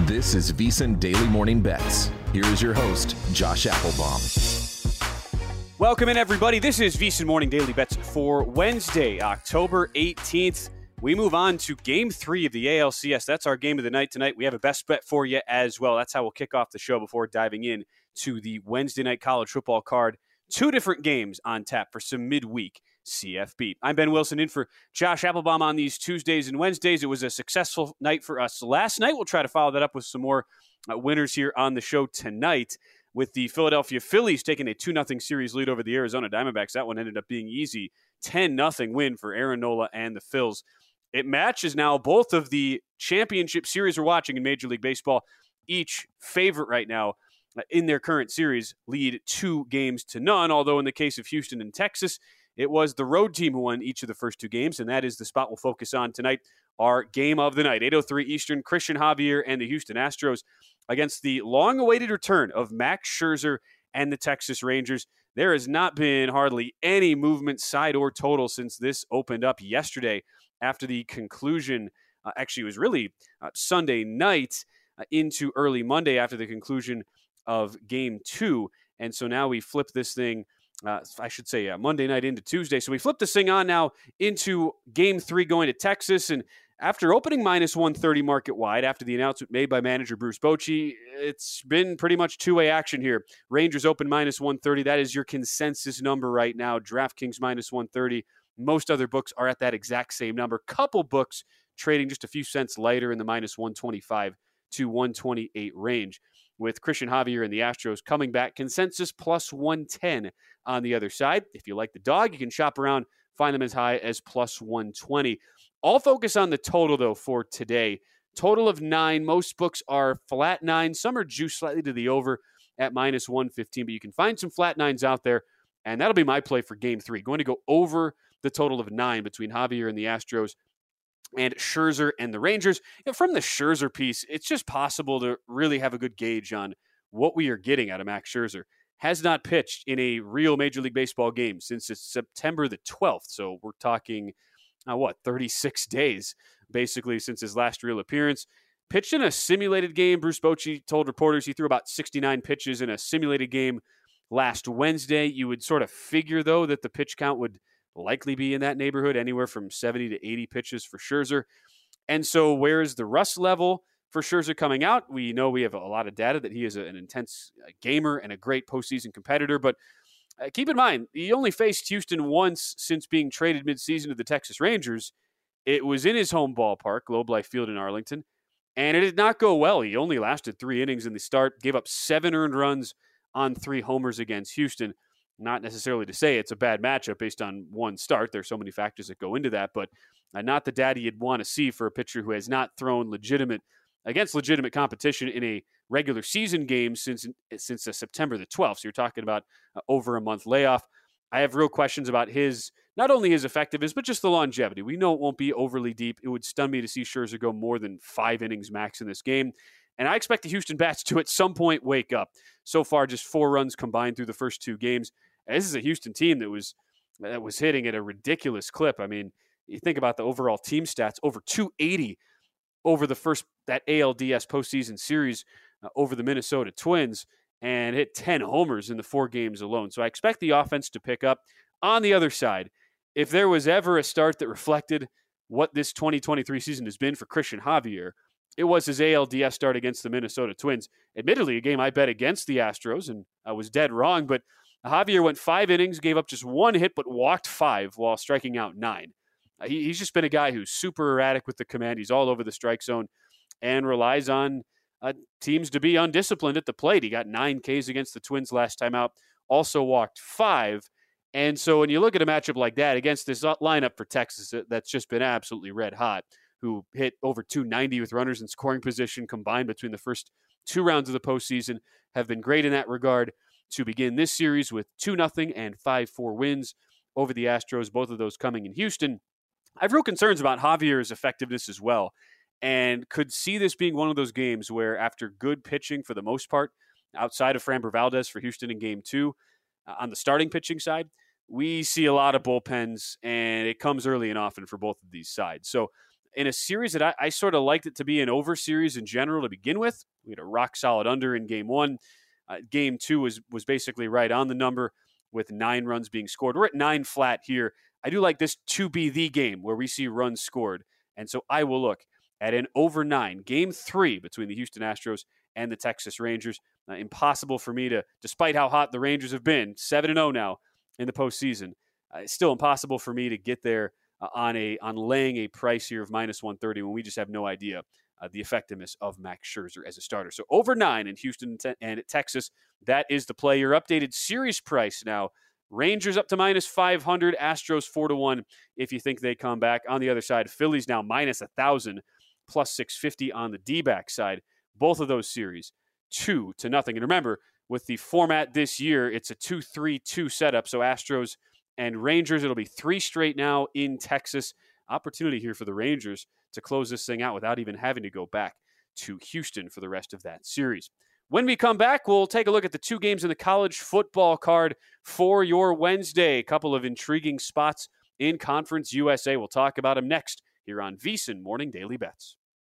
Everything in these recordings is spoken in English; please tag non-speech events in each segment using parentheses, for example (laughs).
This is VSiN Daily Morning Bets. Here is your host, Josh Applebaum. Welcome in, everybody. This is VSiN Morning Daily Bets for Wednesday, October 18th. We move on to game three of the ALCS. That's our game of the night tonight. We have a best bet for you as well. That's how we'll kick off the show before diving in to the Wednesday night college football card. Two different games on tap for some midweek CFB. I'm Ben Wilson in for Josh Applebaum on these Tuesdays and Wednesdays. It was a successful night for us last night. We'll try to follow that up with some more uh, winners here on the show tonight with the Philadelphia Phillies taking a 2 0 series lead over the Arizona Diamondbacks. That one ended up being easy 10 0 win for Aaron Nola and the Phils. It matches now both of the championship series we're watching in Major League Baseball. Each favorite right now uh, in their current series lead two games to none, although in the case of Houston and Texas, it was the road team who won each of the first two games, and that is the spot we'll focus on tonight. Our game of the night, 8:03 Eastern, Christian Javier and the Houston Astros against the long-awaited return of Max Scherzer and the Texas Rangers. There has not been hardly any movement, side or total, since this opened up yesterday after the conclusion. Uh, actually, it was really uh, Sunday night uh, into early Monday after the conclusion of Game Two, and so now we flip this thing uh, I should say, uh, Monday night into Tuesday. So we flip this thing on now into game three going to Texas. And after opening minus 130 market wide, after the announcement made by manager Bruce Bochy, it's been pretty much two way action here. Rangers open minus 130. That is your consensus number right now. DraftKings minus 130. Most other books are at that exact same number. Couple books trading just a few cents lighter in the minus 125 to 128 range with Christian Javier and the Astros coming back. Consensus plus 110 on the other side. If you like the dog, you can shop around, find them as high as plus 120. I'll focus on the total, though, for today. Total of nine. Most books are flat nine. Some are juiced slightly to the over at minus 115, but you can find some flat nines out there. And that'll be my play for game three. Going to go over the total of nine between Javier and the Astros and Scherzer and the Rangers. from the Scherzer piece, it's just possible to really have a good gauge on what we are getting out of Max Scherzer. Has not pitched in a real Major League Baseball game since it's September the 12th. So we're talking, uh, what, 36 (laughs) days basically since his last real appearance. Pitched in a simulated game. Bruce Bochy told reporters he threw about 69 pitches in a simulated game last Wednesday. You would sort of figure, though, that the pitch count would – likely be in that neighborhood, anywhere from 70 to 80 pitches for Scherzer. And so, where is the rust level for Scherzer coming out? We know we have a lot of data that he is an intense uh, gamer and a great postseason competitor, but uh, keep in mind, he only faced Houston once since being traded midseason to the Texas Rangers. It was in his home ballpark, Globe Life Field in Arlington, and it did not go well. He only lasted three innings in the start, gave up seven earned runs on three homers against Houston. Not necessarily to say it's a bad matchup based on one start. There's so many factors that go into that, but uh, not the data you'd want to see for a pitcher who has not thrown legitimate against legitimate competition in a regular season game since since uh, September the 12th. So you're talking about uh, over a month layoff. I have real questions about his not only his effectiveness but just the longevity. We know it won't be overly deep. It would stun me to see Scherzer go more than five innings max in this game. And I expect the Houston Bats to at some point wake up. So far, just four runs combined through the first two games. This is a Houston team that was that was hitting at a ridiculous clip. I mean, you think about the overall team stats, over 280 over the first that ALDS postseason series uh, over the Minnesota Twins, and hit 10 homers in the four games alone. So I expect the offense to pick up. On the other side, if there was ever a start that reflected what this 2023 season has been for Christian Javier, it was his ALDS start against the Minnesota Twins. Admittedly, a game I bet against the Astros, and I was dead wrong, but Javier went five innings, gave up just one hit, but walked five while striking out nine. Uh, he, he's just been a guy who's super erratic with the command. He's all over the strike zone and relies on uh, teams to be undisciplined at the plate. He got nine Ks against the Twins last time out, also walked five. And so when you look at a matchup like that against this uh, lineup for Texas that's just been absolutely red hot, who hit over 290 with runners in scoring position combined between the first two rounds of the postseason, have been great in that regard to begin this series with 2 0 and 5 4 wins over the Astros, both of those coming in Houston. I have real concerns about Javier's effectiveness as well, and could see this being one of those games where, after good pitching for the most part, outside of Framber Valdez for Houston in game two, uh, on the starting pitching side, we see a lot of bullpens, and it comes early and often for both of these sides. So in a series that I, I sort of liked it to be an over series in general to begin with. We had a rock solid under in game one. Uh, game two was was basically right on the number with nine runs being scored. We're at nine flat here. I do like this to be the game where we see runs scored, and so I will look at an over nine game three between the Houston Astros and the Texas Rangers. Uh, impossible for me to, despite how hot the Rangers have been, seven and zero oh now in the postseason. Uh, it's still impossible for me to get there on a on laying a price here of minus 130 when we just have no idea uh, the effectiveness of Max Scherzer as a starter. So over nine in Houston and at Texas, that is the play. Your updated series price now. Rangers up to minus 500, Astros 4 to 1 if you think they come back. On the other side, Phillies now minus 1,000, plus 650 on the D back side. Both of those series, 2 to nothing. And remember, with the format this year, it's a 2 3 2 setup. So Astros and Rangers. It'll be three straight now in Texas. Opportunity here for the Rangers to close this thing out without even having to go back to Houston for the rest of that series. When we come back, we'll take a look at the two games in the college football card for your Wednesday. A couple of intriguing spots in Conference USA. We'll talk about them next here on VSiN Morning Daily Bets.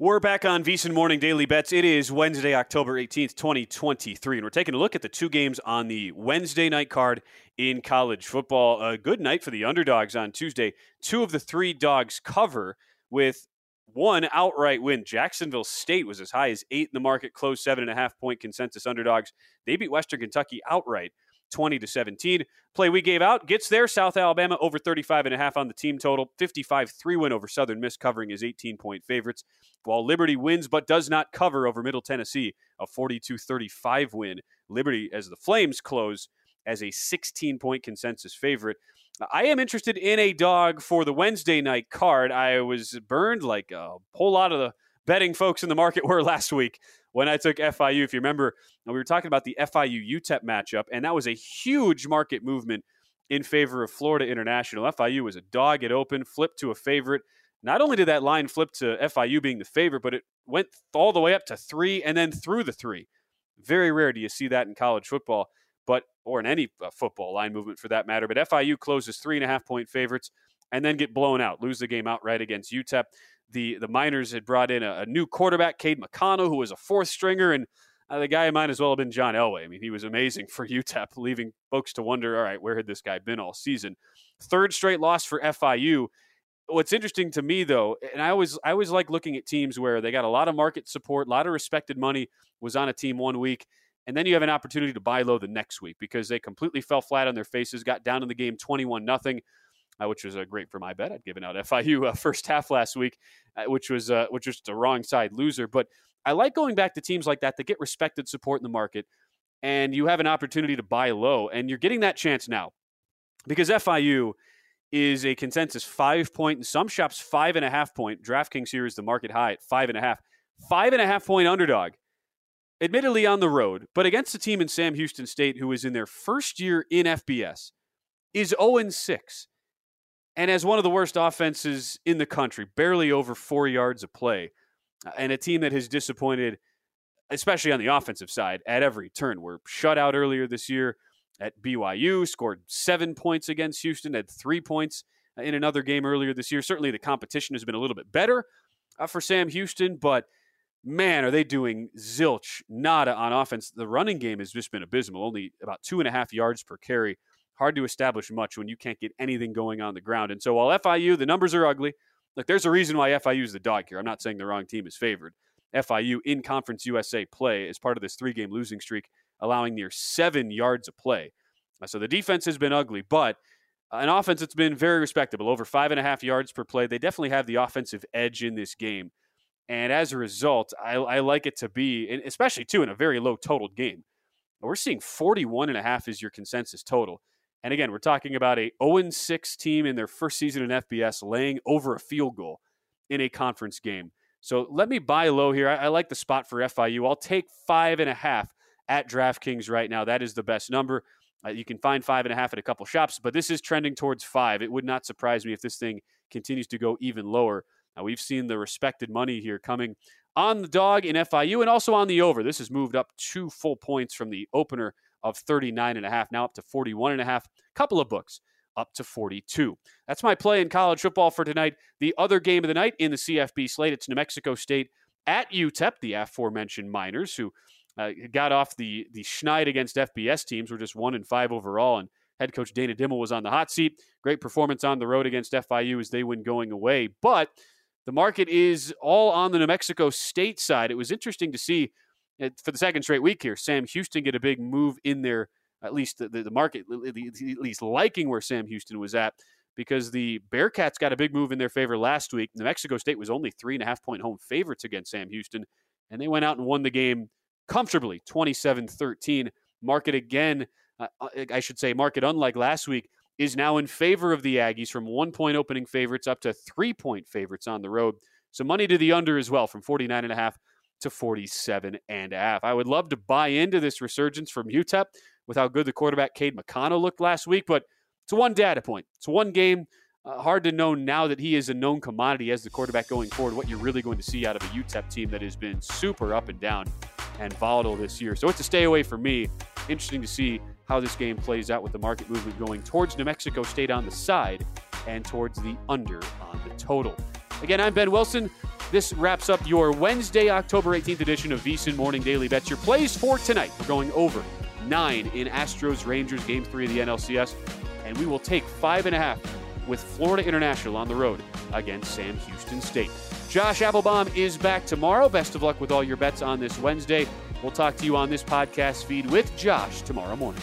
We're back on VSiN Morning Daily Bets. It is Wednesday, October 18th, 2023, and we're taking a look at the two games on the Wednesday night card in college football. A good night for the underdogs on Tuesday. Two of the three dogs cover with one outright win. Jacksonville State was as high as eight in the market, closed seven and a half point consensus underdogs. They beat Western Kentucky outright 20 to 17. Play we gave out gets there. South Alabama over 35 and a half on the team total. 55-3 win over Southern Miss covering his 18-point favorites. While Liberty wins but does not cover over Middle Tennessee, a 42-35 win. Liberty as the Flames close as a 16-point consensus favorite. I am interested in a dog for the Wednesday night card. I was burned like a whole lot of the betting folks in the market (laughs) were last week when I took FIU. If you remember, we were talking about the FIU UTEP matchup, and that was a huge market movement in favor of Florida International. FIU was a dog. It opened, flipped to a favorite. Not only did that line flip to FIU being the favorite, but it went all the way up to three and then through the three. Very rare do you see that in college football, but or in any uh, football line movement for that matter. But FIU closes three and a half point favorites and then get blown out, lose the game outright against UTEP the the Miners had brought in a, a new quarterback, Cade McConnell, who was a fourth stringer, and uh, the guy might as well have been John Elway. I mean, he was amazing for (laughs) UTEP, leaving folks to wonder, all right, where had this guy been all season? Third straight loss for FIU. What's interesting to me, though, and I always I always like looking at teams where they got a lot of market support, a lot of respected money was on a team one week, and then you have an opportunity to buy low the next week because they completely fell flat on their faces, got down in the game twenty one nothing uh, which was uh, great for my bet. I'd given out FIU uh, first half last week, uh, which was uh, which was the wrong side loser. But I like going back to teams like that that get respected support in the market, and you have an opportunity to buy low, and you're getting that chance now because FIU is a consensus five point, in some shops five and a half point. DraftKings here is the market high at five and a half, five and a half point underdog. Admittedly on the road, but against a team in Sam Houston State who is in their first year in FBS, is 0 6 and as one of the worst offenses in the country, barely over four yards of play, uh, and a team that has disappointed, especially on the offensive side, at every turn. We're shut out earlier this year at BYU, scored seven points against Houston, had three points in another game earlier this year. Certainly the competition has been a little bit better uh, for Sam Houston, but man, are they doing zilch, nada on offense. The running game has just been abysmal, only about two and a half yards per carry. Hard to establish much when you can't get anything going on the ground. And so while FIU, the numbers are ugly, like there's a reason why FIU is the dog here. I'm not saying the wrong team is favored. FIU in Conference USA play as part of this three game losing streak, allowing near seven yards of play. Uh, so the defense has been ugly, but an offense that's been very respectable, over five and a half yards per play. They definitely have the offensive edge in this game. And as a result, I, I like it to be, especially too, in a very low totaled game. We're seeing 41 and a half is your consensus total. And again, we're talking about a 0 6 team in their first season in FBS laying over a field goal in a conference game. So let me buy low here. I, I like the spot for FIU. I'll take five and a half at DraftKings right now. That is the best number. Uh, you can find five and a half at a couple shops, but this is trending towards five. It would not surprise me if this thing continues to go even lower. Now, we've seen the respected money here coming on the dog in FIU and also on the over. This has moved up two full points from the opener of 39 and a half, now up to 41 and a half. Couple of books up to 42. That's my play in college football for tonight. The other game of the night in the CFB slate, it's New Mexico State at UTEP, the aforementioned Miners, who uh, got off the the schneid against FBS teams. We're just one and five overall, and head coach Dana Dimel was on the hot seat. Great performance on the road against FIU as they win going away, but the market is all on the New Mexico State side. It was interesting to see for the second straight week here, Sam Houston get a big move in there. At least the, the market, at least liking where Sam Houston was at, because the Bearkats got a big move in their favor last week. New Mexico State was only three and a half point home favorites against Sam Houston, and they went out and won the game comfortably 27 13. Market again, uh, uh, I should say, market unlike last week, is now in favor of the Aggies from one point opening favorites up to three point favorites on the road. So money to the under as well from 49 and a half to 47 and a half. I would love to buy into this resurgence from UTEP with how good the quarterback Cade McConnell looked last week, but it's one data point. It's one game. Uh, hard to know now that he is a known commodity as the quarterback going forward what you're really going to see out of a UTEP team that has been super up and down and volatile this year. So it's a stay away for me. Interesting to see how this game plays out with the market movement going towards New Mexico State on the side and towards the under on the total. Again, I'm Ben Wilson. This wraps up your Wednesday, October 18th edition of VSIN Morning Daily Bets. Your plays for tonight. We're going over nine in Astros Rangers Game 3 of the NLCS, and we will take five and a half with Florida International on the road against Sam Houston State. Josh Applebaum is back tomorrow. Best of luck with all your bets on this Wednesday. We'll talk to you on this podcast feed with Josh tomorrow morning.